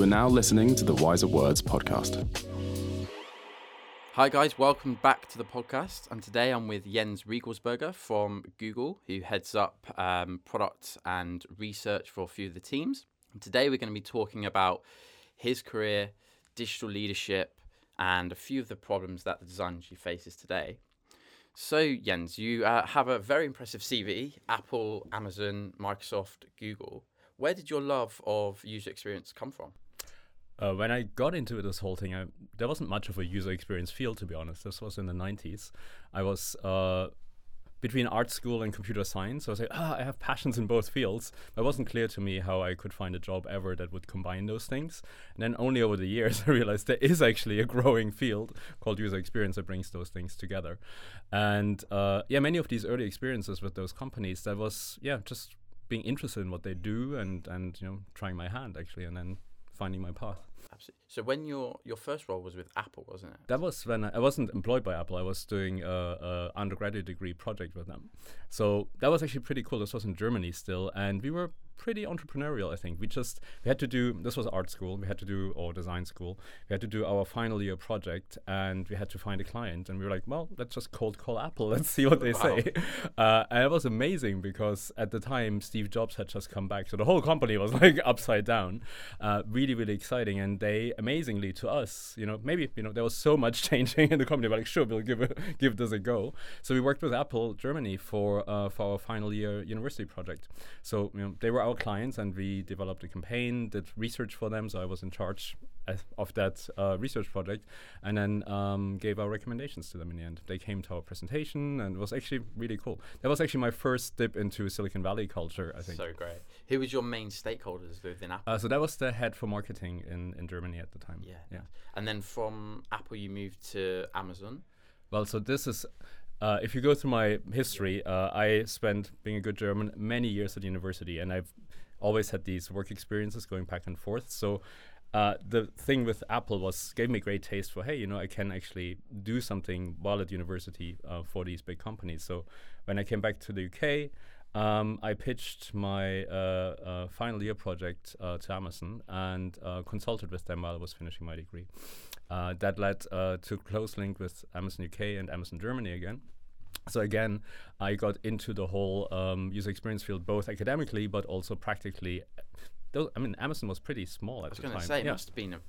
You are now listening to the Wiser Words podcast. Hi, guys, welcome back to the podcast. And today I'm with Jens Riegelsberger from Google, who heads up um, product and research for a few of the teams. And today we're going to be talking about his career, digital leadership, and a few of the problems that the design industry faces today. So, Jens, you uh, have a very impressive CV Apple, Amazon, Microsoft, Google. Where did your love of user experience come from? Uh, when I got into this whole thing, I, there wasn't much of a user experience field, to be honest. This was in the 90s. I was uh, between art school and computer science. So I was like, ah, I have passions in both fields. But it wasn't clear to me how I could find a job ever that would combine those things. And then only over the years, I realized there is actually a growing field called user experience that brings those things together. And uh, yeah, many of these early experiences with those companies, that was, yeah, just being interested in what they do and, and you know, trying my hand actually, and then finding my path. Absolutely. So when your your first role was with Apple, wasn't it? That was when I, I wasn't employed by Apple. I was doing a, a, undergraduate degree project with them. So that was actually pretty cool. This was in Germany still, and we were pretty entrepreneurial. I think we just we had to do this was art school. We had to do or design school. We had to do our final year project, and we had to find a client. And we were like, well, let's just cold call Apple. Let's see what they wow. say. Uh, and it was amazing because at the time Steve Jobs had just come back, so the whole company was like upside down. Uh, really, really exciting, and they amazingly to us, you know, maybe you know there was so much changing in the company, but like sure we'll give it, give this a go. So we worked with Apple Germany for uh, for our final year university project. So you know they were our clients, and we developed a campaign, did research for them. So I was in charge of that uh, research project, and then um, gave our recommendations to them in the end. They came to our presentation, and it was actually really cool. That was actually my first dip into Silicon Valley culture. I think. So great. Who was your main stakeholders within Apple? Uh, so that was the head for marketing in, in Germany at the time. Yeah. Yeah. And then from Apple, you moved to Amazon. Well, so this is uh, if you go through my history, uh, I spent, being a good German, many years at university, and I've always had these work experiences going back and forth. So uh, the thing with Apple was gave me great taste for hey, you know, I can actually do something while at university uh, for these big companies. So when I came back to the UK. Um, I pitched my uh, uh, final year project uh, to Amazon and consulted with them while I was finishing my degree. that led to close link with Amazon UK and Amazon Germany again. So again, I got into the whole um, user experience field both academically but also practically. Those, I mean, Amazon was pretty small at the time. I was going to say, it yeah. must have been a,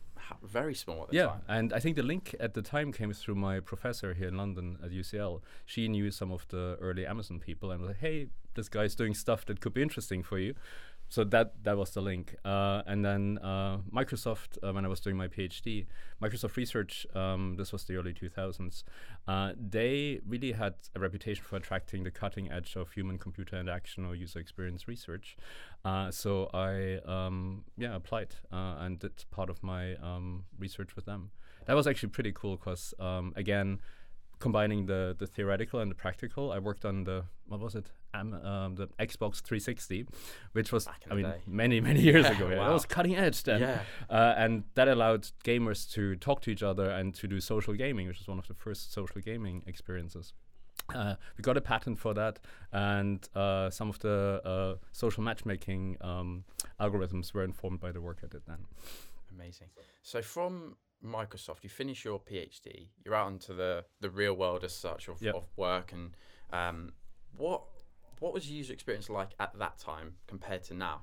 very small yeah, time. and I think the link at the time came through my professor here in London at UCL. She knew some of the early Amazon people and was like, hey, this guy's doing stuff that could be interesting for you so that that was the link. Uh, and then uh, Microsoft, uh, when I was doing my PhD, Microsoft Research, um, this was the early 2000s, uh, they really had a reputation for attracting the cutting edge of human-computer interaction or user experience research. Uh, so I um, yeah applied uh, and did part of my um, research with them. That was actually pretty cool because um, again combining the the theoretical and the practical. I worked on the what was it? Um, um, the Xbox 360, which was I mean day. many many years ago. Yeah, wow. That was cutting edge then. Yeah. Uh, and that allowed gamers to talk to each other and to do social gaming, which was one of the first social gaming experiences. Uh, we got a patent for that, and uh, some of the uh, social matchmaking um, algorithms were informed by the work I did then. Amazing. So from Microsoft, you finish your PhD, you're out into the, the real world as such of, yep. of work, and um, what what was user experience like at that time compared to now?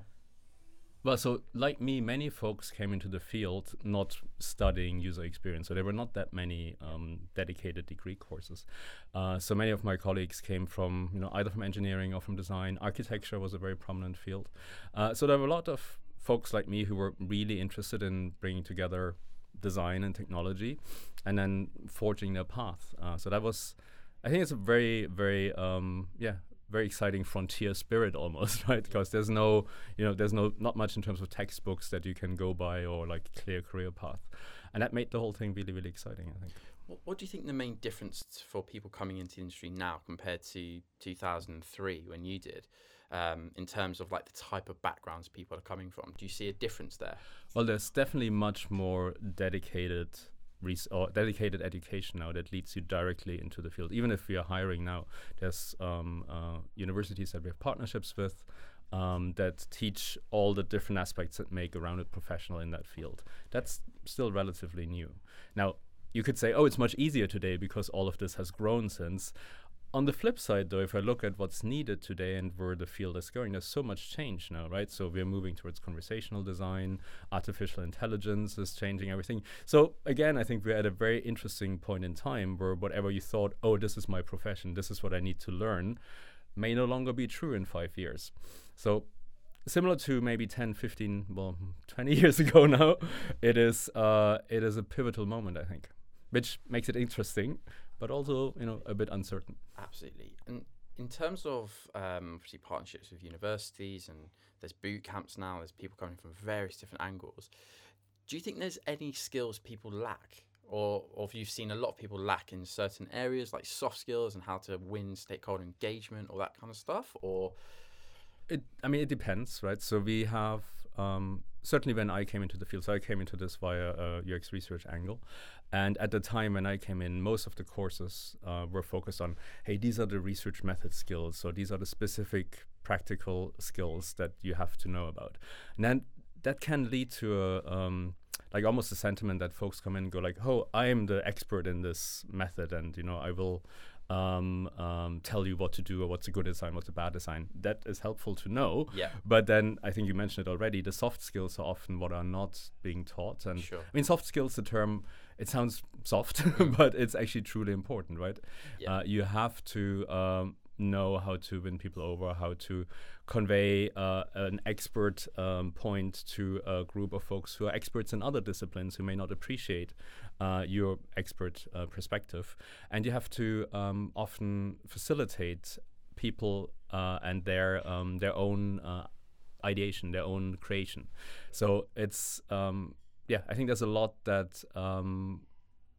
Well, so like me, many folks came into the field not studying user experience, so there were not that many um, dedicated degree courses. Uh, so many of my colleagues came from, you know, either from engineering or from design. Architecture was a very prominent field. Uh, so there were a lot of folks like me who were really interested in bringing together design and technology, and then forging their path. Uh, so that was, I think, it's a very, very, um, yeah, very exciting frontier spirit almost, right? Because there's no, you know, there's no not much in terms of textbooks that you can go by or like clear career path, and that made the whole thing really, really exciting. I think. What, what do you think the main difference for people coming into the industry now compared to 2003 when you did? Um, in terms of like the type of backgrounds people are coming from? Do you see a difference there? Well, there's definitely much more dedicated res- or dedicated education now that leads you directly into the field. Even if we are hiring now, there's um, uh, universities that we have partnerships with um, that teach all the different aspects that make a rounded professional in that field. That's still relatively new. Now, you could say, oh, it's much easier today because all of this has grown since. On the flip side, though, if I look at what's needed today and where the field is going, there's so much change now, right? So we're moving towards conversational design, artificial intelligence is changing everything. So again, I think we're at a very interesting point in time where whatever you thought, oh, this is my profession, this is what I need to learn, may no longer be true in five years. So similar to maybe 10 15 well 20 years ago now it is uh, it is a pivotal moment i think which makes it interesting but also you know a bit uncertain. Absolutely. And in terms of um, obviously partnerships with universities and there's boot camps now, there's people coming from various different angles. Do you think there's any skills people lack? Or, or have you seen a lot of people lack in certain areas like soft skills and how to win stakeholder engagement or that kind of stuff? Or it, I mean, it depends, right? So we have um, certainly when I came into the field, so I came into this via a UX research angle. And at the time when I came in, most of the courses uh, were focused on, hey, these are the research method skills. So these are the specific practical skills that you have to know about. And then that can lead to a, um, like almost a sentiment that folks come in and go like, oh, I am the expert in this method, and you know, I will um, um, tell you what to do or what's a good design, what's a bad design. That is helpful to know. Yeah. But then I think you mentioned it already. The soft skills are often what are not being taught. And Sure. I mean, soft skills, the term, it sounds soft, but it's actually truly important, right? Yeah. Uh, you have to um, know how to win people over, how to convey uh, an expert um, point to a group of folks who are experts in other disciplines who may not appreciate uh, your expert uh, perspective. And you have to um, often facilitate people uh, and their um, their own uh, ideation, their own creation. So it's um, yeah, I think there's a lot that um,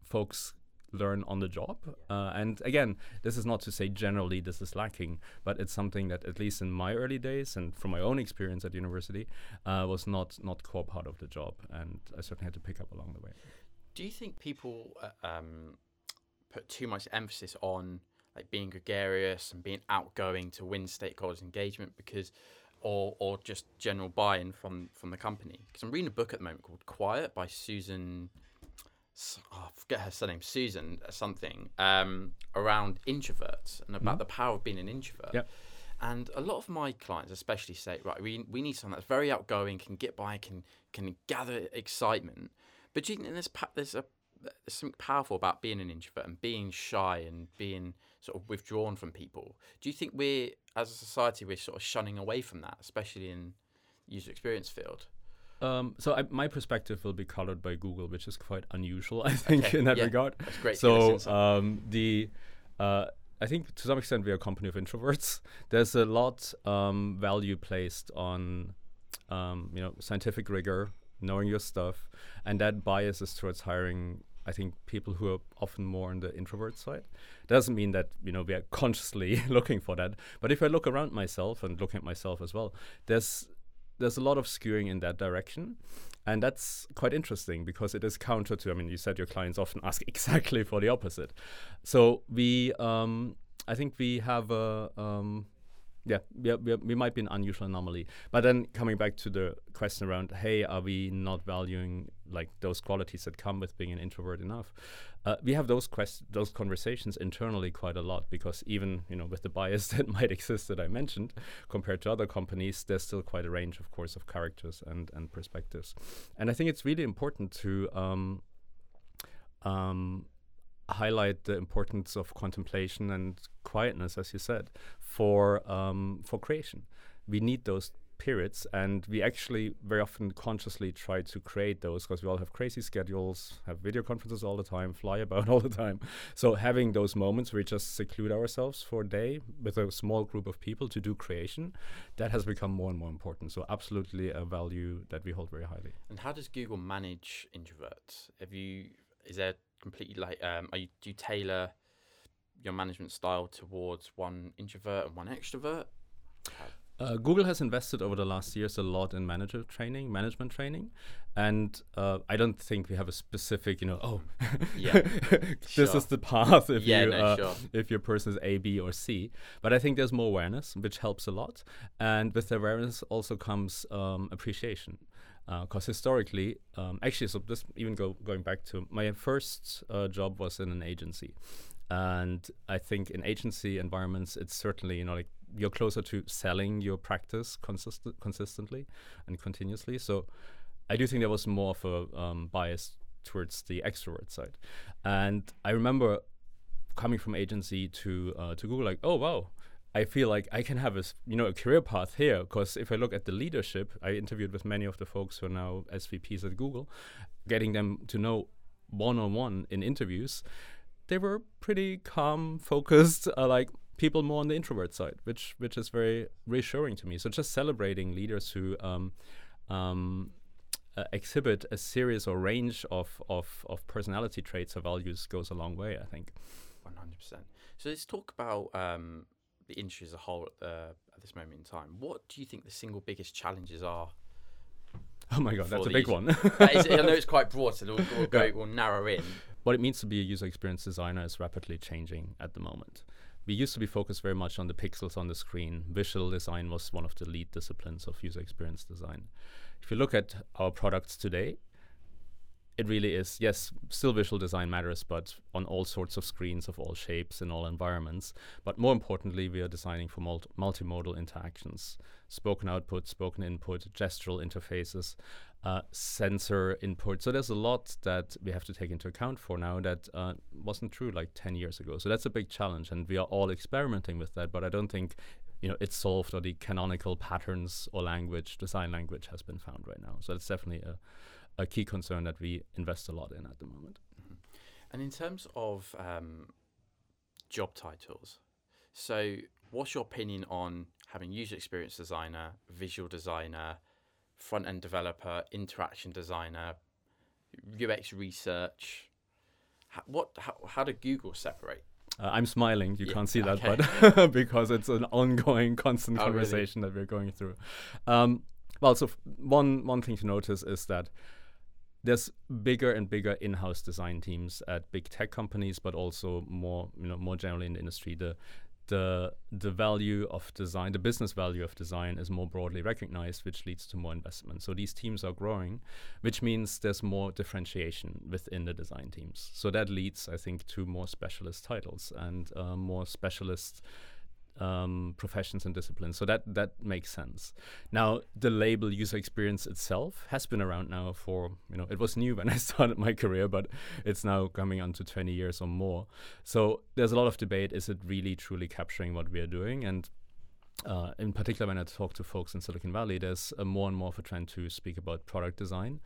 folks learn on the job. Uh, and again, this is not to say generally this is lacking, but it's something that at least in my early days and from my own experience at university uh, was not not core part of the job, and I certainly had to pick up along the way. Do you think people uh, um, put too much emphasis on like being gregarious and being outgoing to win stakeholders' engagement because, or or just general buy-in from from the company? Because I'm reading a book at the moment called Quiet by Susan. Oh, I forget her surname, Susan uh, something, um, around introverts and about Mhm. the power of being an introvert. Yep. And a lot of my clients, especially, say, right, we, we need someone that's very outgoing, can get by, can can gather excitement. But do you think there's there's a there's something powerful about being an introvert and being shy and being sort of withdrawn from people? Do you think we're as a society we're sort of shunning away from that, especially in user experience field? Um, so I, my perspective will be colored by Google, which is quite unusual, I think, Okay, in that yeah, regard. That's great. to get this So um, the uh, I think to some extent we are a company of introverts. There's a lot um, value placed on um, you know scientific rigor, knowing your stuff, and that biases towards hiring. I think people who are often more on the introvert side. Doesn't mean that you know we are consciously looking for that. But if I look around myself and looking at myself as well, there's there's a lot of skewing in that direction. And that's quite interesting because it is counter to, I mean, you said your clients often ask exactly for the opposite. So we, um, I think we have a, um, yeah, we, we might be an unusual anomaly. But then coming back to the question around, hey, are we not valuing like those qualities that come with being an introvert enough? Uh, we have those quest- those conversations internally quite a lot because even you know with the bias that might exist that I mentioned compared to other companies, there's still quite a range, of course, of characters and and perspectives. And I think it's really important to um, um, highlight the importance of contemplation and quietness, as you said, for um, for creation. We need those periods, and we actually very often consciously try to create those because we all have crazy schedules, have video conferences all the time, fly about all the time. So having those moments where we just seclude ourselves for a day with a small group of people to do creation, that has become more and more important. So absolutely a value that we hold very highly. And how does Google manage introverts? Have you is there completely like um are you do you tailor your management style towards one introvert and one extrovert? Uh, Google has invested over the last years a lot in manager training, management training, and uh, I don't think we have a specific, you know, oh, Yeah, this sure. is the path if Yeah, you no, uh, sure. if your person is A, B, or C. But I think there's more awareness, which helps a lot, and with the awareness also comes um, appreciation. Because historically, um, actually, so this even go going back to my first uh, job was in an agency, and I think in agency environments, it's certainly you know like you're closer to selling your practice consist- consistently and continuously. So I do think there was more of a um, bias towards the extrovert side, and I remember coming from agency to uh, to Google, like, oh wow, I feel like I can have a you know a career path here. Because if I look at the leadership, I interviewed with many of the folks who are now SVPs at Google, getting them to know one on one in interviews, they were pretty calm, focused, uh, like people more on the introvert side, which which is very reassuring to me. So just celebrating leaders who um, um, uh, exhibit a series or range of, of, of personality traits or values goes a long way, I think. One hundred percent. So let's talk about um, the industry as a whole at, the, at this moment in time. What do you think the single biggest challenges are? Oh my god, that's a big user. one. Is, I know it's quite broad, so we'll, we'll go, we'll narrow in. what it means to be a user experience designer is rapidly changing at the moment. We used to be focused very much on the pixels on the screen. Visual design was one of the lead disciplines of user experience design. If you look at our products today, it really is, yes, still visual design matters, but on all sorts of screens of all shapes in all environments. But more importantly, we are designing for mult- multimodal interactions spoken output, spoken input, gestural interfaces, uh, sensor input. So there's a lot that we have to take into account for now that uh, wasn't true like 10 years ago. So that's a big challenge, and we are all experimenting with that. But I don't think you know it's solved or the canonical patterns or language, design language, has been found right now. So that's definitely a a key concern that we invest a lot in at the moment. And in terms of um, job titles, so what's your opinion on having user experience designer, visual designer, front end developer, interaction designer, UX research? How, what? How, how do Google separate? Uh, I'm smiling. You Yeah, can't see that, okay. but because it's an ongoing, constant Oh, really? conversation that we're going through. Um, well, so f- one one thing to notice is that there's bigger and bigger in-house design teams at big tech companies, but also more, you know, more generally in the industry. The the the value of design, the business value of design, is more broadly recognized, which leads to more investment. So these teams are growing, which means there's more differentiation within the design teams. So that leads, I think, to more specialist titles and uh, more specialist um, professions and disciplines. So that that makes sense. Now, the label user experience itself has been around now for you know it was new when I started my career, but it's now coming on to 20 years or more. So there's a lot of debate: is it really truly capturing what we are doing? And uh, in particular, when I talk to folks in Silicon Valley, there's more and more of a trend to speak about product design.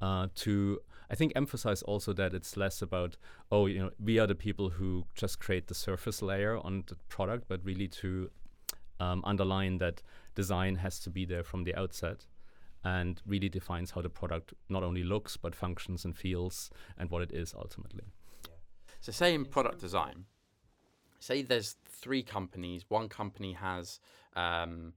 Uh, to I think emphasize also that it's less about oh you know we are the people who just create the surface layer on the product, but really to um, underline that design has to be there from the outset and really defines how the product not only looks but functions and feels and what it is ultimately. So, say in product design, say there's three companies. One company has um,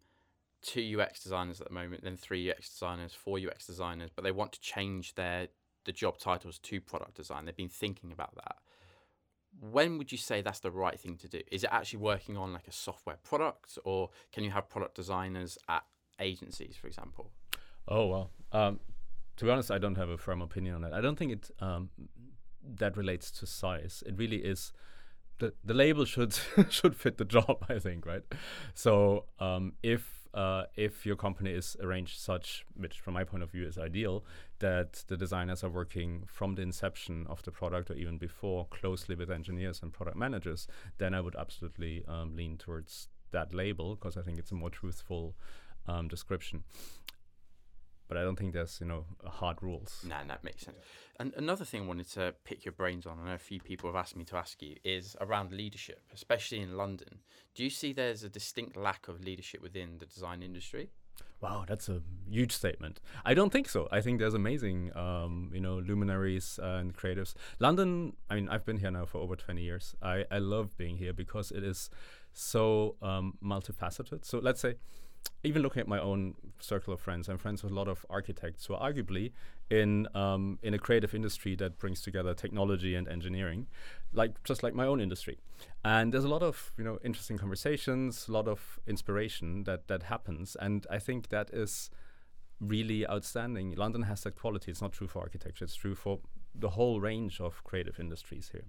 two UX designers at the moment, then three UX designers, four UX designers, but they want to change their the job titles to product design. They've been thinking about that. When would you say that's the right thing to do? Is it actually working on like a software product, or can you have product designers at agencies, for example? Oh well. Um, to be honest, I don't have a firm opinion on that. I don't think it um, that relates to size. It really is the the label should should fit the job. I think right. So um, if uh, if your company is arranged such, which from my point of view is ideal, that the designers are working from the inception of the product or even before closely with engineers and product managers, then I would absolutely um, lean towards that label because I think it's a more truthful um, description but I don't think there's you know hard rules. No, that makes sense. And another thing I wanted to pick your brains on, know a few people have asked me to ask you, is around leadership, especially in London. Do you see there's a distinct lack of leadership within the design industry? Wow, that's a huge statement. I don't think so. I think there's amazing, um, you know, luminaries and creatives. London. I mean, I've been here now for over 20 years. I I love being here because it is so um, multifaceted. So let's say even looking at my own circle of friends, I'm friends with a lot of architects are arguably in um, in a creative industry that brings together technology and engineering, like just like my own industry. And there's a lot of you know interesting conversations, a lot of inspiration that that happens, and I think that is really outstanding. London has that quality. It's not true for architecture. It's true for the whole range of creative industries here.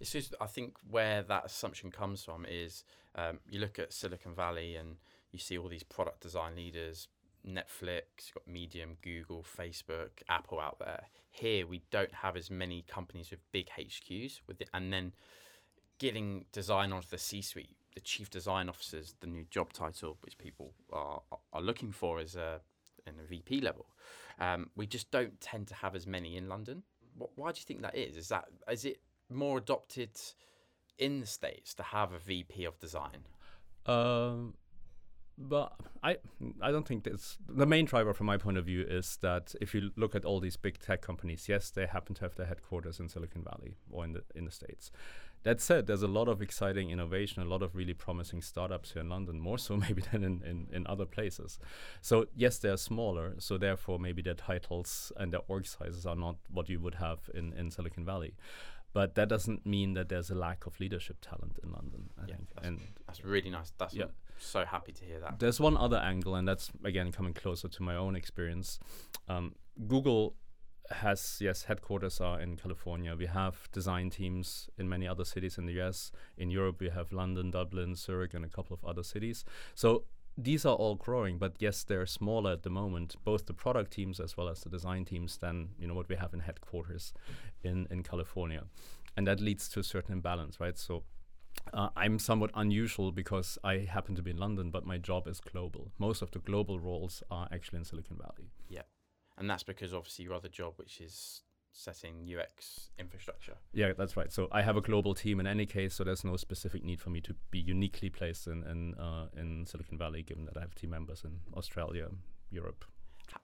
It's just I think where that assumption comes from is um, you look at Silicon Valley and you see all these product design leaders, Netflix, you've got Medium, Google, Facebook, Apple out there. Here we don't have as many companies with big HQs with it, and then getting design onto the C-suite, the chief design officers, the new job title which people are are looking for as a in a VP level. Um, we just don't tend to have as many in London. Why do you think that is? Is that is it more adopted in the states to have a VP of design? Um, but I I don't think that's the main driver from my point of view is that if you look at all these big tech companies, yes, they happen to have their headquarters in Silicon Valley or in the in the states. That said, there's a lot of exciting innovation, a lot of really promising startups here in London, more so maybe than in, in, in other places. So yes, they're smaller, so therefore maybe their titles and their org sizes are not what you would have in, in Silicon Valley. But that doesn't mean that there's a lack of leadership talent in London. I yeah, think. That's, and that's really nice. That's yeah. so happy to hear that. There's one other angle, and that's again coming closer to my own experience. Um, Google has yes headquarters are in California. We have design teams in many other cities in the US. In Europe, we have London, Dublin, Zurich, and a couple of other cities. So these are all growing, but yes, they're smaller at the moment, both the product teams as well as the design teams than you know what we have in headquarters in in California, and that leads to a certain imbalance, right? So. Uh, I'm somewhat unusual because I happen to be in London, but my job is global. Most of the global roles are actually in Silicon Valley. Yeah, and that's because obviously your other job, which is setting UX infrastructure. Yeah, that's right. So I have a global team in any case, so there's no specific need for me to be uniquely placed in in, uh, in Silicon Valley, given that I have team members in Australia, Europe.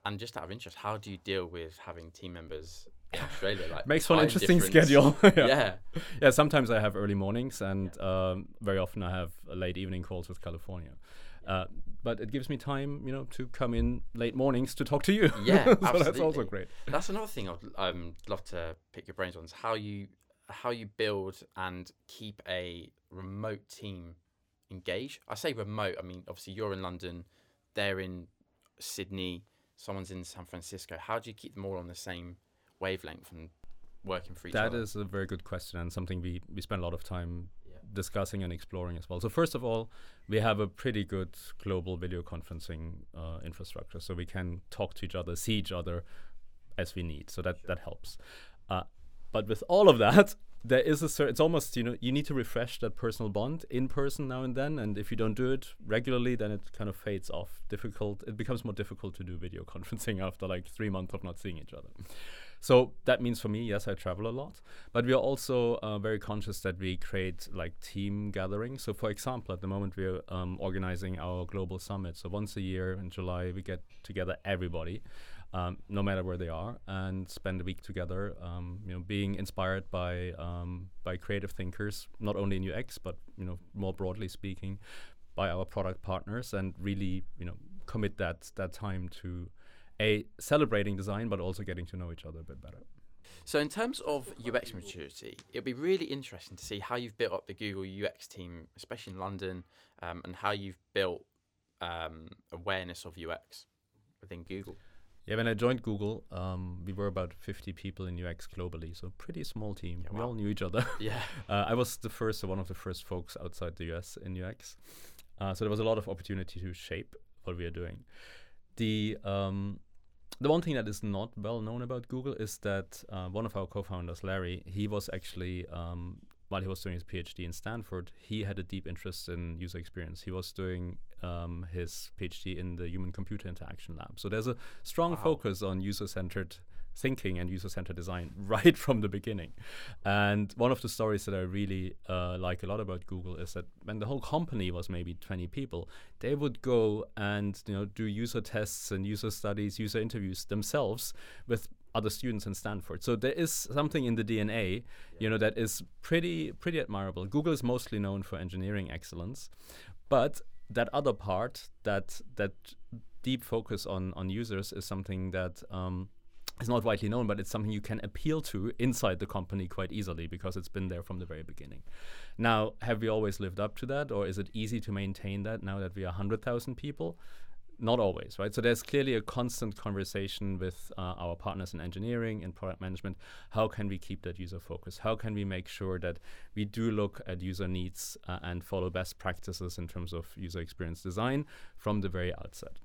And just out of interest, how do you deal with having team members in Australia? Like makes for an interesting schedule. yeah. yeah. yeah, Sometimes I have early mornings, and yeah. um, very often I have late evening calls with California. Uh, but it gives me time, you know, to come in late mornings to talk to you. Yeah, so absolutely. that's also great. That's another thing I'd um, love to pick your brains on is how you how you build and keep a remote team engaged. I say remote. I mean, obviously you're in London, they're in Sydney, someone's in San Francisco. How do you keep them all on the same wavelength and working for each that other? That is a very good question and something we we spend a lot of time discussing and exploring as well. So first of all, we have a pretty good global video conferencing uh, infrastructure, so we can talk to each other, see each other as we need. So that sure. that helps. Uh, but with all of that, there is a certain. It's almost you know you need to refresh that personal bond in person now and then, and if you don't do it regularly, then it kind of fades off. Difficult. It becomes more difficult to do video conferencing after like three months of not seeing each other. So that means for me, yes, I travel a lot, but we are also uh, very conscious that we create like team gatherings. So, for example, at the moment we're um, organizing our global summit. So once a year in July, we get together everybody. Um, no matter where they are, and spend a week together. Um, you know, being inspired by um, by creative thinkers, not only in UX, but you know, more broadly speaking, by our product partners, and really, you know, commit that that time to a celebrating design, but also getting to know each other a bit better. So, in terms of UX maturity, it'd be really interesting to see how you've built up the Google UX team, especially in London, um, and how you've built um, awareness of UX within Google. Yeah, when I joined Google, um, we were about 50 people in UX globally, so pretty small team. Yeah, we all knew each other. Yeah, uh, I was the first, one of the first folks outside the US in UX, uh, so there was a lot of opportunity to shape what we are doing. The um, the one thing that is not well known about Google is that uh, one of our co-founders, Larry, he was actually um, while he was doing his PhD in Stanford, he had a deep interest in user experience. He was doing um, his PhD in the Human Computer Interaction Lab. So there's a strong wow. focus on user centered thinking and user-centered design right from the beginning. And one of the stories that I really uh, like a lot about Google is that when the whole company was maybe 20 people, they would go and you know do user tests and user studies, user interviews themselves with other students in Stanford. So there is something in the DNA, you know, that is pretty pretty admirable. Google is mostly known for engineering excellence, but that other part, that that deep focus on on users, is something that um, is not widely known, but it's something you can appeal to inside the company quite easily because it's been there from the very beginning. Now, have we always lived up to that, or is it easy to maintain that now that we are 100,000 people? Not always, right? So there's clearly a constant conversation with uh, our partners in engineering and product management. How can we keep that user focus? How can we make sure that we do look at user needs uh, and follow best practices in terms of user experience design from the very outset?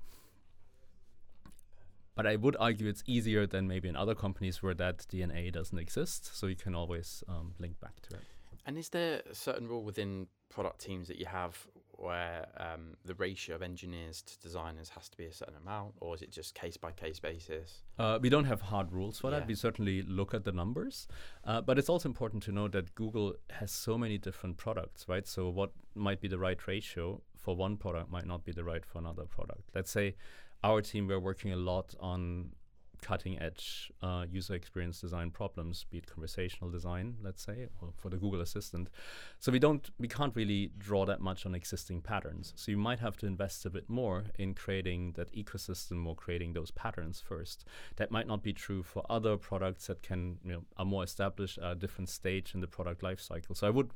But I would argue it's easier than maybe in other companies where that DNA doesn't exist. So you can always um, link back to it. And is there a certain rule within product teams that you have where um, the ratio of engineers to designers has to be a certain amount, or is it just case by case basis? Uh, we don't have hard rules for Yeah. that. We certainly look at the numbers, uh, but it's also important to know that Google has so many different products, right? So what might be the right ratio for one product might not be the right for another product. Let's say our team we're working a lot on cutting edge uh, user experience design problems, be it conversational design, let's say, or for the Google Assistant. So we don't, we can't really draw that much on existing patterns. So you might have to invest a bit more in creating that ecosystem or creating those patterns first. That might not be true for other products that can, you know, are more established at a different stage in the product life cycle. So I would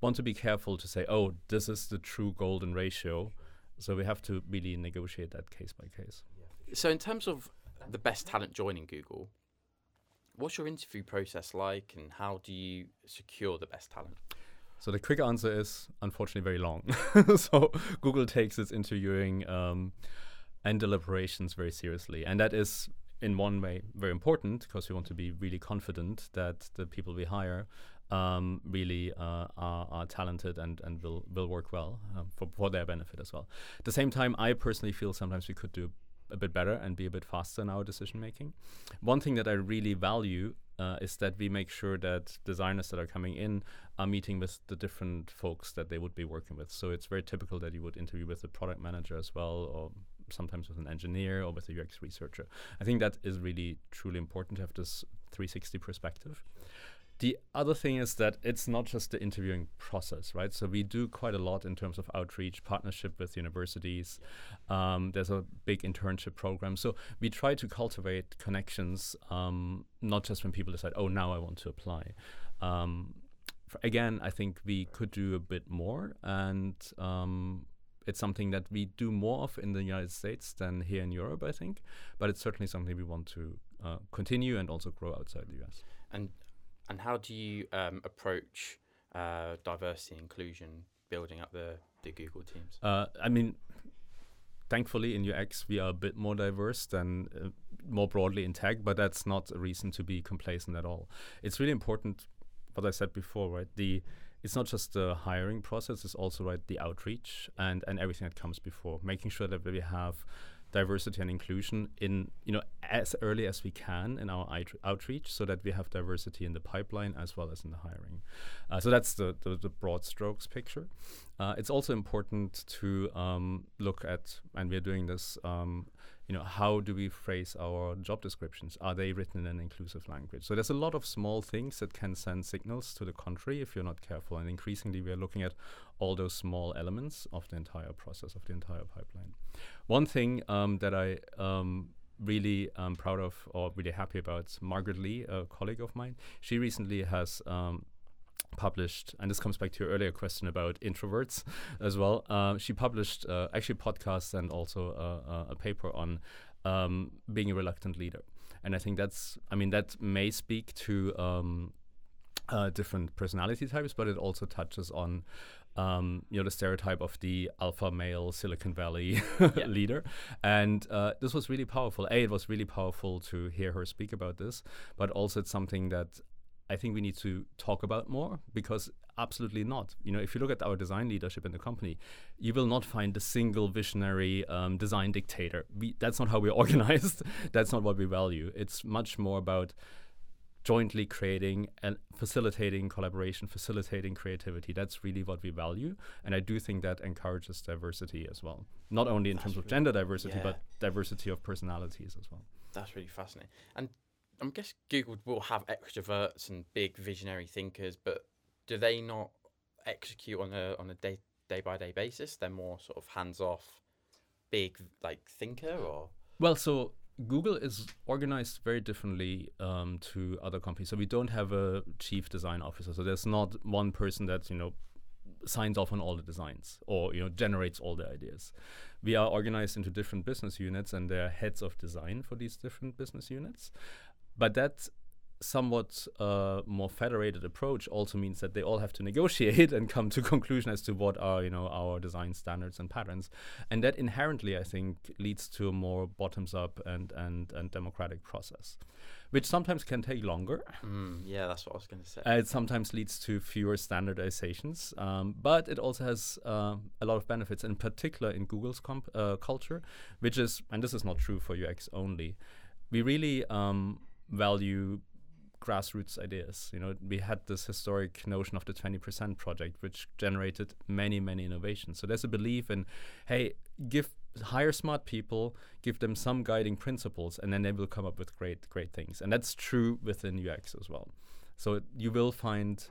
want to be careful to say, oh, this is the true golden ratio. So we have to really negotiate that case by case. So, in terms of the best talent joining Google, what's your interview process like, and how do you secure the best talent? So the quick answer is unfortunately very long. so Google takes its interviewing um, and deliberations very seriously, and that is in one way very important because we want to be really confident that the people we hire um, really uh, are, are talented and, and will, will work well um, for, for their benefit as well. At the same time, I personally feel sometimes we could do a bit better and be a bit faster in our decision making. One thing that I really value uh, is that we make sure that designers that are coming in are meeting with the different folks that they would be working with. So it's very typical that you would interview with a product manager as well, or sometimes with an engineer or with a UX researcher. I think that is really truly important to have this 360 perspective. The other thing is that it's not just the interviewing process, right? So we do quite a lot in terms of outreach, partnership with universities. Um, there's a big internship program. So we try to cultivate connections, um, not just when people decide, oh, now I want to apply. Um, again, I think we could do a bit more, and um, it's something that we do more of in the United States than here in Europe, I think. But it's certainly something we want to uh, continue and also grow outside the US. And and how do you um, approach uh, diversity inclusion, building up the, the Google teams? Uh, I mean, thankfully in UX we are a bit more diverse than uh, more broadly in tech, but that's not a reason to be complacent at all. It's really important, what I said before, right? The it's not just the hiring process; it's also right the outreach and and everything that comes before, making sure that we have diversity and inclusion in you know as early as we can in our out- outreach so that we have diversity in the pipeline as well as in the hiring. Uh, so that's the, the, the broad strokes picture. Uh, it's also important to um, look at and we're doing this um, you know how do we phrase our job descriptions? Are they written in an inclusive language? So there's a lot of small things that can send signals to the contrary if you're not careful. And increasingly we are looking at all those small elements of the entire process of the entire pipeline. One thing um, that I um, really am proud of or really happy about, Margaret Lee, a colleague of mine, she recently has um, published, and this comes back to your earlier question about introverts as well. Uh, she published uh, actually podcasts and also uh, uh, a paper on um, being a reluctant leader. And I think that's, I mean, that may speak to um, uh, different personality types, but it also touches on um, you know the stereotype of the alpha male Silicon Valley leader, and uh, this was really powerful. A, it was really powerful to hear her speak about this, but also it's something that I think we need to talk about more because absolutely not. You know, if you look at our design leadership in the company, you will not find a single visionary um, design dictator. We, that's not how we're organized. that's not what we value. It's much more about jointly creating and facilitating collaboration, facilitating creativity. That's really what we value. And I do think that encourages diversity as well. Not only in That's terms of gender diversity, yeah. but diversity of personalities as well. That's really fascinating. And I guess Google will have extroverts and big visionary thinkers, but do they not execute on a on a day day by day basis? They're more sort of hands off, big like thinker, or Well, so Google is organized very differently um, to other companies. So we don't have a chief design officer. So there's not one person that you know signs off on all the designs or you know generates all the ideas. We are organized into different business units, and there are heads of design for these different business units. But that somewhat uh, more federated approach also means that they all have to negotiate and come to conclusion as to what are you know our design standards and patterns. And that inherently i think leads to a more bottoms up and and and democratic process which sometimes can take longer. Mm, yeah, that's what I was going to say. uh, it sometimes leads to fewer standardizations, um, but it also has uh, a lot of benefits, in particular in Google's comp- uh, culture, which is, and this is not true for UX only, we really um, value grassroots ideas. You know, we had this historic notion of the 20% project, which generated many, many innovations. So there's a belief in, hey, give hire smart people, give them some guiding principles, and then they will come up with great, great things. And that's true within UX as well. So you will find,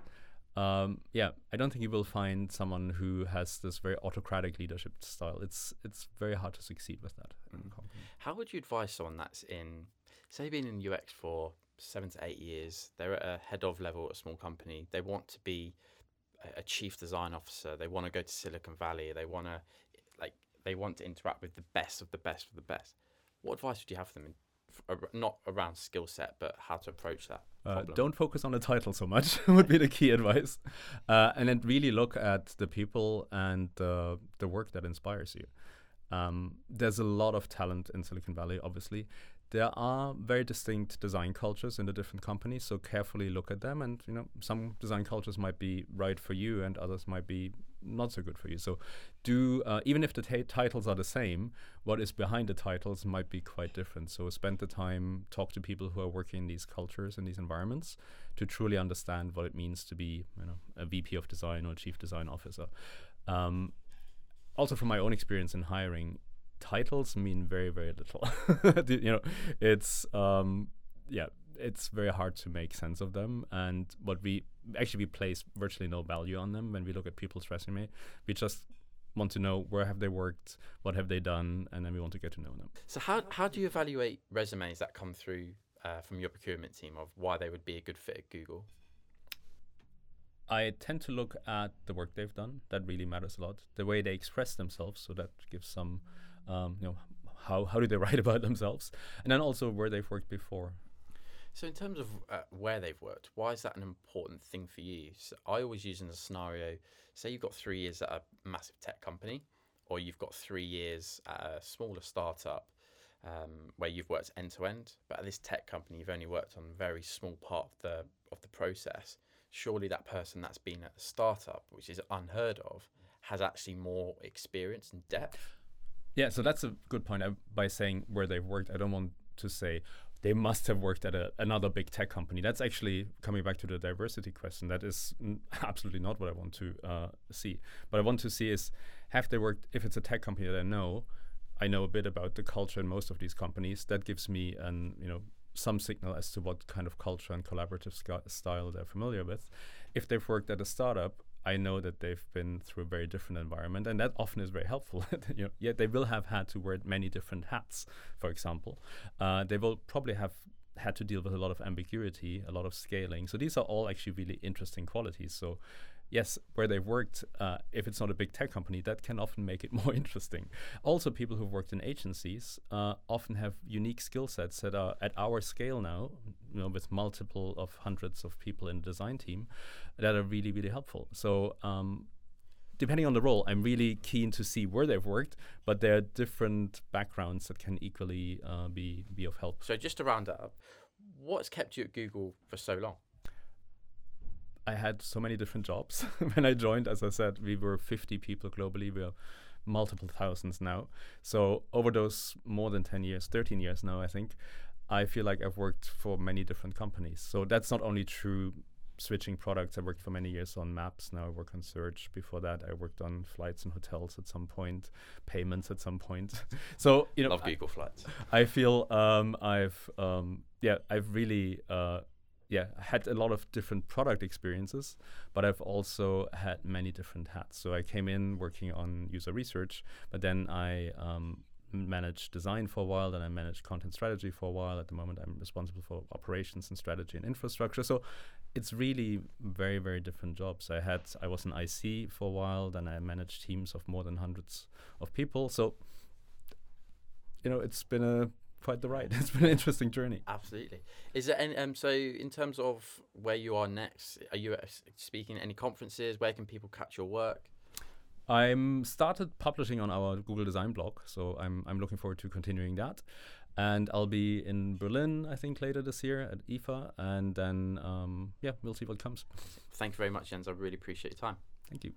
um, yeah, I don't think you will find someone who has this very autocratic leadership style. It's it's very hard to succeed with that. a. How would you advise someone that's in, say, been in UX for seven to eight years? They're at a head of level at a small company. They want to be a, chief design officer. They want to go to Silicon Valley. They want to, like, they want to interact with the best of the best of the best. What advice would you have for them? In, not around skill set, but how to approach that. Uh, don't focus on the title so much would be the key advice, uh, and then really look at the people and uh, the work that inspires you. Um, there's a lot of talent in Silicon Valley, obviously. There are very distinct design cultures in the different companies, so carefully look at them. And you know, some design cultures might be right for you, and others might be not so good for you. So, do uh, even if the ta- titles are the same, what is behind the titles might be quite different. So, spend the time, talk to people who are working in these cultures and these environments to truly understand what it means to be, you know, a VP of design or chief design officer. Um, also, from my own experience in hiring, titles mean very, very little. You know, it's um, yeah, it's very hard to make sense of them. And what we actually we place virtually no value on them when we look at people's resume. We just want to know where have they worked, what have they done, and then we want to get to know them. So how how do you evaluate resumes that come through uh, from your procurement team of why they would be a good fit at Google? I tend to look at the work they've done. That really matters a lot. The way they express themselves, so that gives some, um, you know, how how do they write about themselves, and then also where they've worked before. So in terms of uh, where they've worked, why is that an important thing for you? So I always use in a scenario, say you've got three years at a massive tech company, or you've got three years at a smaller startup um, where you've worked end to end, but at this tech company you've only worked on a very small part of the of the process. Surely that person that's been at the startup, which is unheard of, has actually more experience and depth. Yeah, so that's a good point. I, by saying where they've worked, I don't want to say they must have worked at a, another big tech company. That's actually coming back to the diversity question. That is absolutely not what I want to uh, see. What I want to see is have they worked, if it's a tech company that I know, I know a bit about the culture in most of these companies. That gives me an, you know, some signal as to what kind of culture and collaborative sc- style they're familiar with. If they've worked at a startup, I know that they've been through a very different environment, and that often is very helpful. you know, yet they will have had to wear many different hats. For example, uh, they will probably have had to deal with a lot of ambiguity, a lot of scaling. So these are all actually really interesting qualities. So yes, where they've worked, uh, if it's not a big tech company, that can often make it more interesting. Also, people who've worked in agencies uh, often have unique skill sets that are at our scale now, you know, with multiple of hundreds of people in the design team, that are really, really helpful. So. Um, Depending on the role, I'm really keen to see where they've worked, but there are different backgrounds that can equally uh, be be of help. So just to round up, what's kept you at Google for so long? I had so many different jobs when I joined. As I said, we were 50 people globally. We are multiple thousands now. So over those more than 10 years, 13 years now, I think, I feel like I've worked for many different companies. So that's not only true switching products. I worked for many years on maps. Now I work on search. Before that, I worked on flights and hotels at some point, payments at some point. so you know, Love I- Google Flights. I feel um, I've um, yeah I've really uh, yeah, I had a lot of different product experiences, but I've also had many different hats. So I came in working on user research, but then I um, managed design for a while, then I managed content strategy for a while. At the moment, I'm responsible for operations and strategy and infrastructure. So it's really very, very different jobs. I had I was an IC for a while, then I managed teams of more than hundreds of people. So you know, it's been a quite the ride. It's been an interesting journey. Absolutely. Is there any, um, so in terms of where you are next, are you uh, speaking at any conferences? Where can people catch your work? I'm started publishing on our Google Design blog, so I'm I'm looking forward to continuing that. And I'll be in Berlin, I think, later this year at IFA, and then um, yeah, we'll see what comes. Thank you very much, Jens. I really appreciate your time. Thank you.